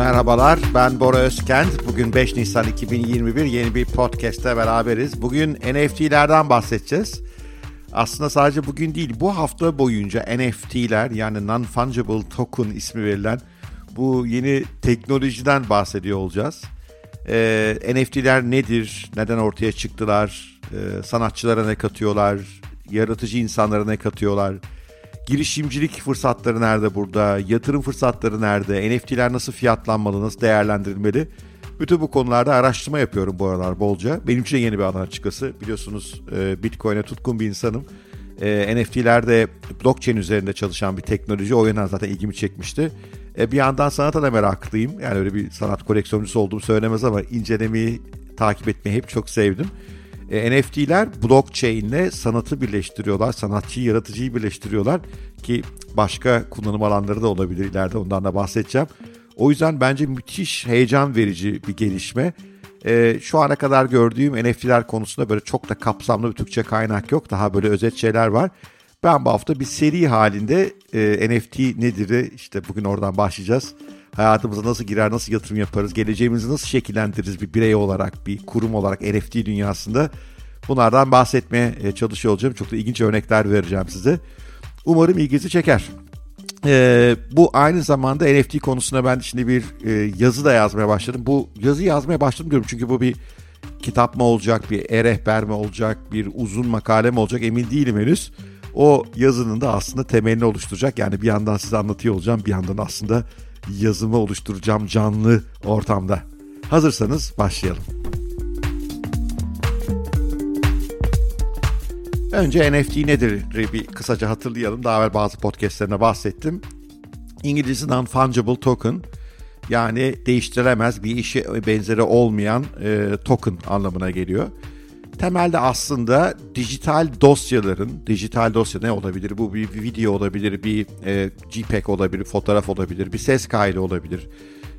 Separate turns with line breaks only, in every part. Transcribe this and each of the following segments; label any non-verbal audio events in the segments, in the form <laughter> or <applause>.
Merhabalar, ben Bora Özkent. Bugün 5 Nisan 2021 yeni bir podcast'te beraberiz. Bugün NFT'lerden bahsedeceğiz. Aslında sadece bugün değil, bu hafta boyunca NFT'ler yani Non-Fungible Token ismi verilen bu yeni teknolojiden bahsediyor olacağız. Ee, NFT'ler nedir, neden ortaya çıktılar, ee, sanatçılara ne katıyorlar, yaratıcı insanlara ne katıyorlar, girişimcilik fırsatları nerede burada, yatırım fırsatları nerede, NFT'ler nasıl fiyatlanmalı, nasıl değerlendirilmeli? Bütün bu konularda araştırma yapıyorum bu aralar bolca. Benim için yeni bir alan açıkçası. Biliyorsunuz e, Bitcoin'e tutkun bir insanım. E, NFT'lerde blockchain üzerinde çalışan bir teknoloji. O yönden zaten ilgimi çekmişti. E, bir yandan sanata da meraklıyım. Yani öyle bir sanat koleksiyoncusu olduğumu söylemez ama incelemeyi, takip etmeyi hep çok sevdim. E, NFT'ler blockchain ile sanatı birleştiriyorlar. Sanatçıyı, yaratıcıyı birleştiriyorlar. Ki başka kullanım alanları da olabilir ileride ondan da bahsedeceğim. O yüzden bence müthiş heyecan verici bir gelişme. E, şu ana kadar gördüğüm NFT'ler konusunda böyle çok da kapsamlı bir Türkçe kaynak yok. Daha böyle özet şeyler var. Ben bu hafta bir seri halinde e, NFT nedir işte bugün oradan başlayacağız. Hayatımıza nasıl girer, nasıl yatırım yaparız, geleceğimizi nasıl şekillendiririz bir birey olarak, bir kurum olarak NFT dünyasında bunlardan bahsetmeye e, çalışıyor olacağım. Çok da ilginç örnekler vereceğim size. Umarım ilginizi çeker. Ee, bu aynı zamanda NFT konusunda ben şimdi bir e, yazı da yazmaya başladım. Bu yazı yazmaya başladım diyorum çünkü bu bir kitap mı olacak, bir e-rehber mi olacak, bir uzun makale mi olacak emin değilim henüz. O yazının da aslında temelini oluşturacak. Yani bir yandan size anlatıyor olacağım, bir yandan aslında yazımı oluşturacağım canlı ortamda. Hazırsanız başlayalım. Önce NFT nedir bir kısaca hatırlayalım. Daha evvel bazı podcastlerine bahsettim. İngilizcesi non-fungible token yani değiştirilemez bir işe benzeri olmayan e, token anlamına geliyor. Temelde aslında dijital dosyaların, dijital dosya ne olabilir? Bu bir video olabilir, bir e, JPEG olabilir, fotoğraf olabilir, bir ses kaydı olabilir,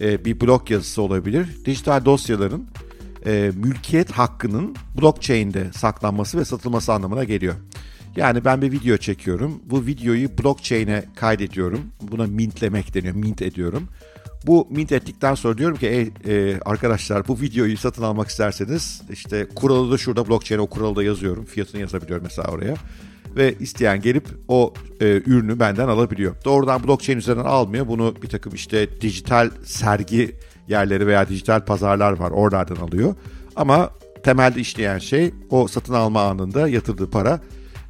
e, bir blog yazısı olabilir. Dijital dosyaların e, mülkiyet hakkının blockchain'de saklanması ve satılması anlamına geliyor. Yani ben bir video çekiyorum. Bu videoyu blockchain'e kaydediyorum. Buna mintlemek deniyor. Mint ediyorum. Bu mint ettikten sonra diyorum ki e, e, arkadaşlar bu videoyu satın almak isterseniz işte kuralı da şurada blockchain'e o kuralı da yazıyorum. Fiyatını yazabiliyorum mesela oraya. Ve isteyen gelip o e, ürünü benden alabiliyor. Doğrudan blockchain üzerinden almıyor. Bunu bir takım işte dijital sergi yerleri veya dijital pazarlar var. Oralardan alıyor. Ama temelde işleyen şey o satın alma anında yatırdığı para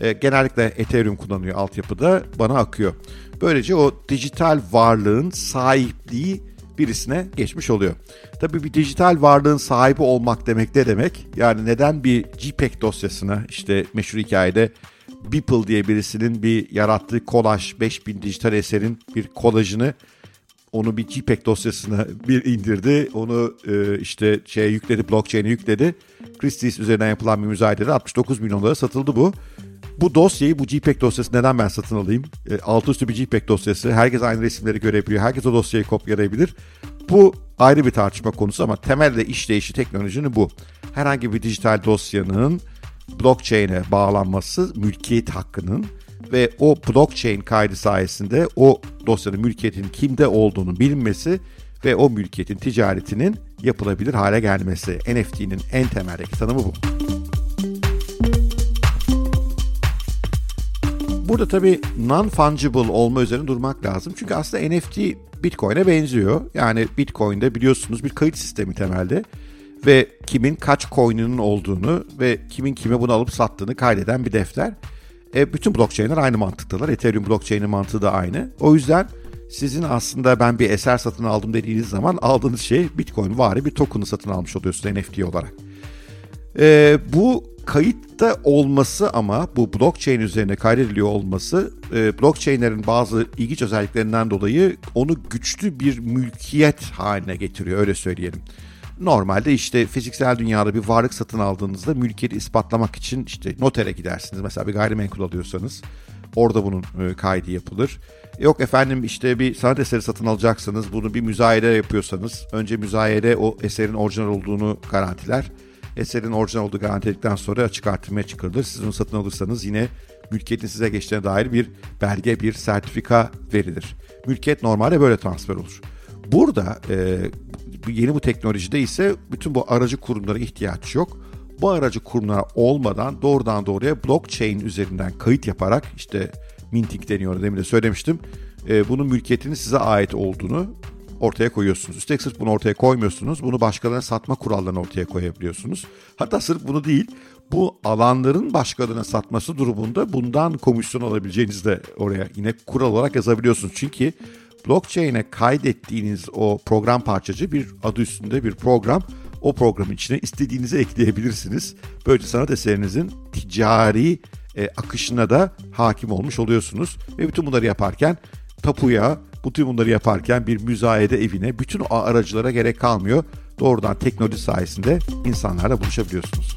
e, genellikle Ethereum kullanıyor altyapıda bana akıyor. Böylece o dijital varlığın sahipliği birisine geçmiş oluyor. Tabii bir dijital varlığın sahibi olmak demek ne demek? Yani neden bir JPEG dosyasına işte meşhur hikayede Beeple diye birisinin bir yarattığı kolaj 5000 dijital eserin bir kolajını onu bir JPEG dosyasına <laughs> bir indirdi. Onu e, işte şeye yükledi, blockchain'e yükledi. Christie's üzerinden yapılan bir müzayedede 69 milyon dolara satıldı bu. Bu dosyayı, bu JPEG dosyası neden ben satın alayım? E, altı üstü bir JPEG dosyası. Herkes aynı resimleri görebiliyor. Herkes o dosyayı kopyalayabilir. Bu ayrı bir tartışma konusu ama temelde işleyişi teknolojinin bu. Herhangi bir dijital dosyanın blockchain'e bağlanması mülkiyet hakkının ve o blockchain kaydı sayesinde o dosyanın mülkiyetin kimde olduğunu bilinmesi ve o mülkiyetin ticaretinin yapılabilir hale gelmesi. NFT'nin en temeldeki tanımı bu. Burada tabii non-fungible olma üzerine durmak lazım. Çünkü aslında NFT Bitcoin'e benziyor. Yani Bitcoin'de biliyorsunuz bir kayıt sistemi temelde ve kimin kaç coin'inin olduğunu ve kimin kime bunu alıp sattığını kaydeden bir defter. E, bütün blockchain'ler aynı mantıktalar. Ethereum blockchain'in mantığı da aynı. O yüzden sizin aslında ben bir eser satın aldım dediğiniz zaman aldığınız şey Bitcoin vari bir token'ı satın almış oluyorsunuz NFT olarak. E, bu kayıtta olması ama bu blockchain üzerine kaydediliyor olması e, blockchainlerin bazı ilginç özelliklerinden dolayı onu güçlü bir mülkiyet haline getiriyor öyle söyleyelim. Normalde işte fiziksel dünyada bir varlık satın aldığınızda mülkiyeti ispatlamak için işte notere gidersiniz. Mesela bir gayrimenkul alıyorsanız orada bunun e, kaydı yapılır. Yok efendim işte bir sanat eseri satın alacaksanız bunu bir müzayede yapıyorsanız önce müzayede o eserin orijinal olduğunu garantiler. Eserin orijinal olduğu garantiledikten sonra açık artırmaya çıkarılır. Siz onu satın alırsanız yine mülkiyetin size geçtiğine dair bir belge, bir sertifika verilir. Mülkiyet normalde böyle transfer olur. Burada e, yeni bu teknolojide ise bütün bu aracı kurumlara ihtiyaç yok. Bu aracı kurumlar olmadan doğrudan doğruya blockchain üzerinden kayıt yaparak işte minting deniyor demin de söylemiştim. E, bunun mülkiyetinin size ait olduğunu ortaya koyuyorsunuz. Üstelik sırf bunu ortaya koymuyorsunuz. Bunu başkalarına satma kurallarını ortaya koyabiliyorsunuz. Hatta sırf bunu değil, bu alanların başkalarına satması durumunda bundan komisyon alabileceğiniz de oraya yine kural olarak yazabiliyorsunuz. Çünkü blockchain'e kaydettiğiniz o program parçacı bir adı üstünde bir program. O programın içine istediğinizi ekleyebilirsiniz. Böylece sanat eserinizin ticari e, akışına da hakim olmuş oluyorsunuz. Ve bütün bunları yaparken tapuya, bütün bunları yaparken bir müzayede evine bütün o aracılara gerek kalmıyor. Doğrudan teknoloji sayesinde insanlarla buluşabiliyorsunuz.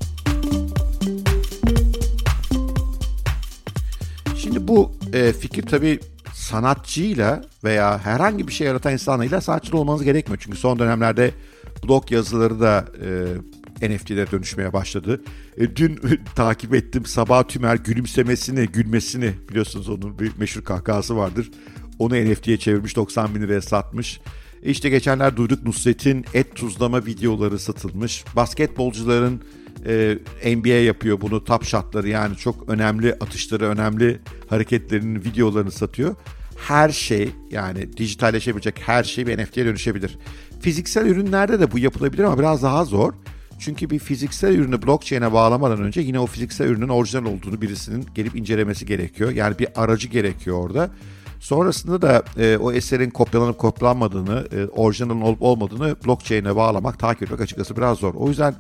Şimdi bu e, fikir tabii sanatçıyla veya herhangi bir şey yaratan insanıyla sanatçı olmanız gerekmiyor. Çünkü son dönemlerde blog yazıları da e, NFT'lere dönüşmeye başladı. E, dün <laughs> takip ettim Sabah Tümer gülümsemesini, gülmesini biliyorsunuz onun bir meşhur kahkahası vardır. Onu NFT'ye çevirmiş 90 bin liraya satmış. E işte geçenler duyduk Nusret'in et tuzlama videoları satılmış. Basketbolcuların e, NBA yapıyor bunu top shotları yani çok önemli atışları, önemli hareketlerinin videolarını satıyor. Her şey yani dijitalleşebilecek her şey bir NFT'ye dönüşebilir. Fiziksel ürünlerde de bu yapılabilir ama biraz daha zor. Çünkü bir fiziksel ürünü blockchain'e bağlamadan önce yine o fiziksel ürünün orijinal olduğunu birisinin gelip incelemesi gerekiyor. Yani bir aracı gerekiyor orada. Sonrasında da e, o eserin kopyalanıp kopyalanmadığını, e, orijinal olup olmadığını blockchain'e bağlamak, takip etmek açıkçası biraz zor. O yüzden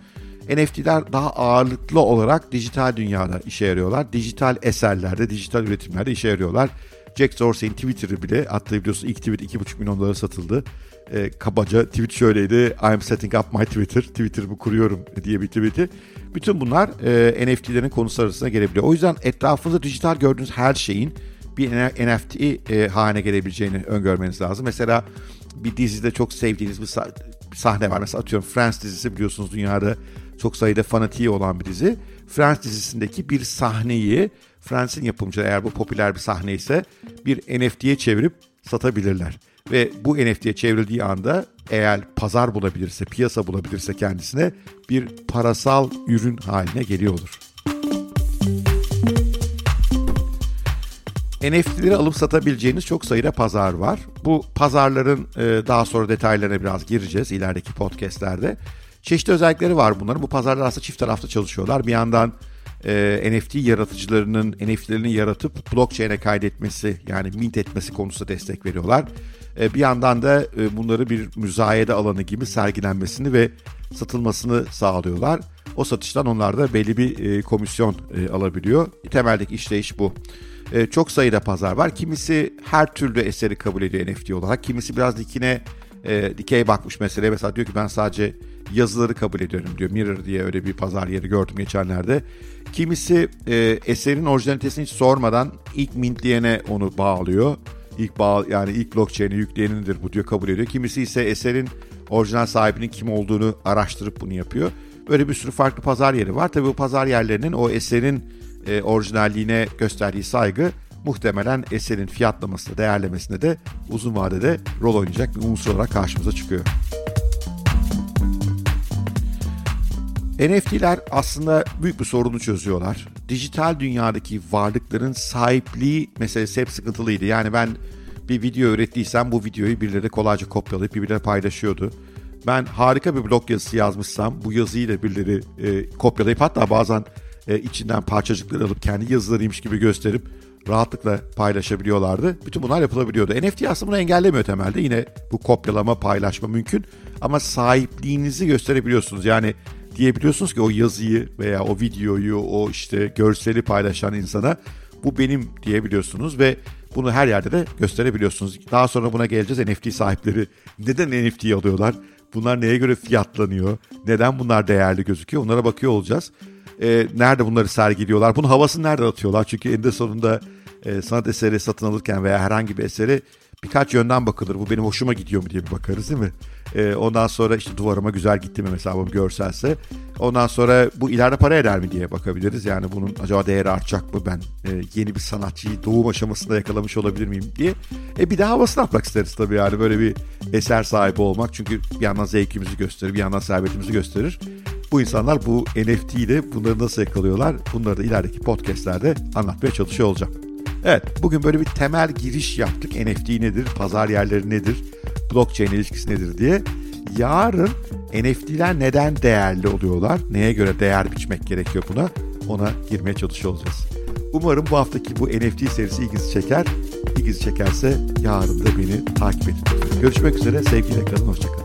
NFT'ler daha ağırlıklı olarak dijital dünyada işe yarıyorlar. Dijital eserlerde, dijital üretimlerde işe yarıyorlar. Jack Dorsey'in Twitter'ı bile attığı biliyorsun ilk tweet 2,5 milyon dolara satıldı. E, kabaca tweet şöyleydi. I'm setting up my Twitter. Twitter'ımı kuruyorum diye bir tweet'i. Bütün bunlar e, NFT'lerin konusu arasına gelebiliyor. O yüzden etrafınızda dijital gördüğünüz her şeyin bir NFT e, haline gelebileceğini öngörmeniz lazım. Mesela bir dizide çok sevdiğiniz bir sahne var. Mesela atıyorum Friends dizisi biliyorsunuz dünyada çok sayıda fanatiği olan bir dizi. Friends dizisindeki bir sahneyi Friends'in yapımcıları eğer bu popüler bir sahne ise bir NFT'ye çevirip satabilirler. Ve bu NFT'ye çevrildiği anda eğer pazar bulabilirse, piyasa bulabilirse kendisine bir parasal ürün haline geliyor olur. NFT'leri alıp satabileceğiniz çok sayıda pazar var. Bu pazarların e, daha sonra detaylarına biraz gireceğiz ilerideki podcastlerde. Çeşitli özellikleri var bunların. Bu pazarlar aslında çift taraflı çalışıyorlar. Bir yandan e, NFT yaratıcılarının NFT'lerini yaratıp blockchain'e kaydetmesi yani mint etmesi konusunda destek veriyorlar. E, bir yandan da e, bunları bir müzayede alanı gibi sergilenmesini ve satılmasını sağlıyorlar. O satıştan onlar da belli bir e, komisyon e, alabiliyor. Temeldeki işleyiş bu. E, çok sayıda pazar var. Kimisi her türlü eseri kabul ediyor NFT olarak. Kimisi biraz dikine e, dikey bakmış mesela. Mesela diyor ki ben sadece yazıları kabul ediyorum diyor. Mirror diye öyle bir pazar yeri gördüm geçenlerde. Kimisi e, eserin orijinalitesini hiç sormadan ilk mintleyene onu bağlıyor. İlk bağ yani ilk blockchain'i yükleyenindir bu diyor kabul ediyor. Kimisi ise eserin orijinal sahibinin kim olduğunu araştırıp bunu yapıyor. Böyle bir sürü farklı pazar yeri var. Tabii bu pazar yerlerinin o eserin e, orijinalliğine gösterdiği saygı muhtemelen eserin fiyatlamasında, değerlemesinde de uzun vadede rol oynayacak bir unsur olarak karşımıza çıkıyor. NFT'ler aslında büyük bir sorunu çözüyorlar. Dijital dünyadaki varlıkların sahipliği meselesi hep sıkıntılıydı. Yani ben bir video ürettiysem bu videoyu birileri kolayca kopyalayıp birbirine paylaşıyordu. Ben harika bir blog yazısı yazmışsam bu yazıyı da birileri e, kopyalayıp hatta bazen e, içinden parçacıkları alıp kendi yazılarıymış gibi gösterip rahatlıkla paylaşabiliyorlardı. Bütün bunlar yapılabiliyordu. NFT aslında bunu engellemiyor temelde. Yine bu kopyalama, paylaşma mümkün. Ama sahipliğinizi gösterebiliyorsunuz. Yani diyebiliyorsunuz ki o yazıyı veya o videoyu, o işte görseli paylaşan insana bu benim diyebiliyorsunuz ve bunu her yerde de gösterebiliyorsunuz. Daha sonra buna geleceğiz. NFT sahipleri neden NFT alıyorlar? Bunlar neye göre fiyatlanıyor? Neden bunlar değerli gözüküyor? Onlara bakıyor olacağız. Ee, nerede bunları sergiliyorlar? Bunun havasını nerede atıyorlar? Çünkü eninde sonunda e, sanat eseri satın alırken veya herhangi bir eseri birkaç yönden bakılır. Bu benim hoşuma gidiyor mu diye bir bakarız değil mi? E, ondan sonra işte duvarıma güzel gitti mi mesela bu görselse. Ondan sonra bu ileride para eder mi diye bakabiliriz. Yani bunun acaba değeri artacak mı ben e, yeni bir sanatçıyı doğum aşamasında yakalamış olabilir miyim diye. E bir de havasını atmak isteriz tabii yani böyle bir eser sahibi olmak. Çünkü bir yandan zevkimizi gösterir bir yandan servetimizi gösterir. Bu insanlar bu NFT ile bunları nasıl yakalıyorlar? Bunları da ilerideki podcastlerde anlatmaya çalışıyor olacağım. Evet bugün böyle bir temel giriş yaptık. NFT nedir? Pazar yerleri nedir? Blockchain ilişkisi nedir diye. Yarın NFT'ler neden değerli oluyorlar? Neye göre değer biçmek gerekiyor buna? Ona girmeye çalışıyor olacağız. Umarım bu haftaki bu NFT serisi ilginizi çeker. İlginizi çekerse yarın da beni takip edin. Görüşmek üzere. Sevgiyle kalın. Hoşçakalın.